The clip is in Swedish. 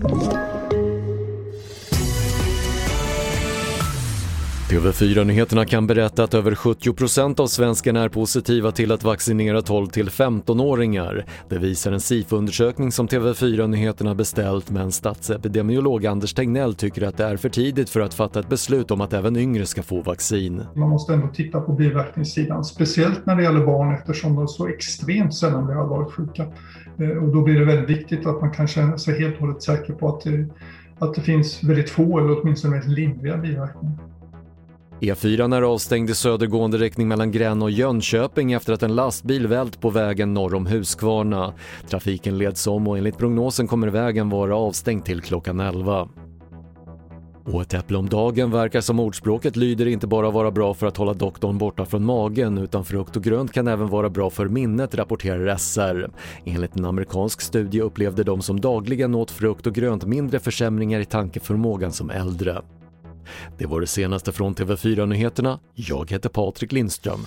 Thank you. TV4-nyheterna kan berätta att över 70% av svenskarna är positiva till att vaccinera 12-15-åringar. Det visar en SIFO-undersökning som TV4-nyheterna beställt men statsepidemiolog Anders Tegnell tycker att det är för tidigt för att fatta ett beslut om att även yngre ska få vaccin. Man måste ändå titta på biverkningssidan, speciellt när det gäller barn eftersom de så extremt sällan blir allvarligt sjuka. Eh, och då blir det väldigt viktigt att man kan känna sig helt och hållet säker på att det, att det finns väldigt få eller åtminstone väldigt lindriga biverkningar. E4 är avstängd i södergående riktning mellan Gränna och Jönköping efter att en lastbil vält på vägen norr om Huskvarna. Trafiken leds om och enligt prognosen kommer vägen vara avstängd till klockan 11. Och ett äpple om dagen verkar som ordspråket lyder inte bara vara bra för att hålla doktorn borta från magen utan frukt och grönt kan även vara bra för minnet, rapporterar SR. Enligt en amerikansk studie upplevde de som dagligen åt frukt och grönt mindre försämringar i tankeförmågan som äldre. Det var det senaste från TV4 Nyheterna. Jag heter Patrik Lindström.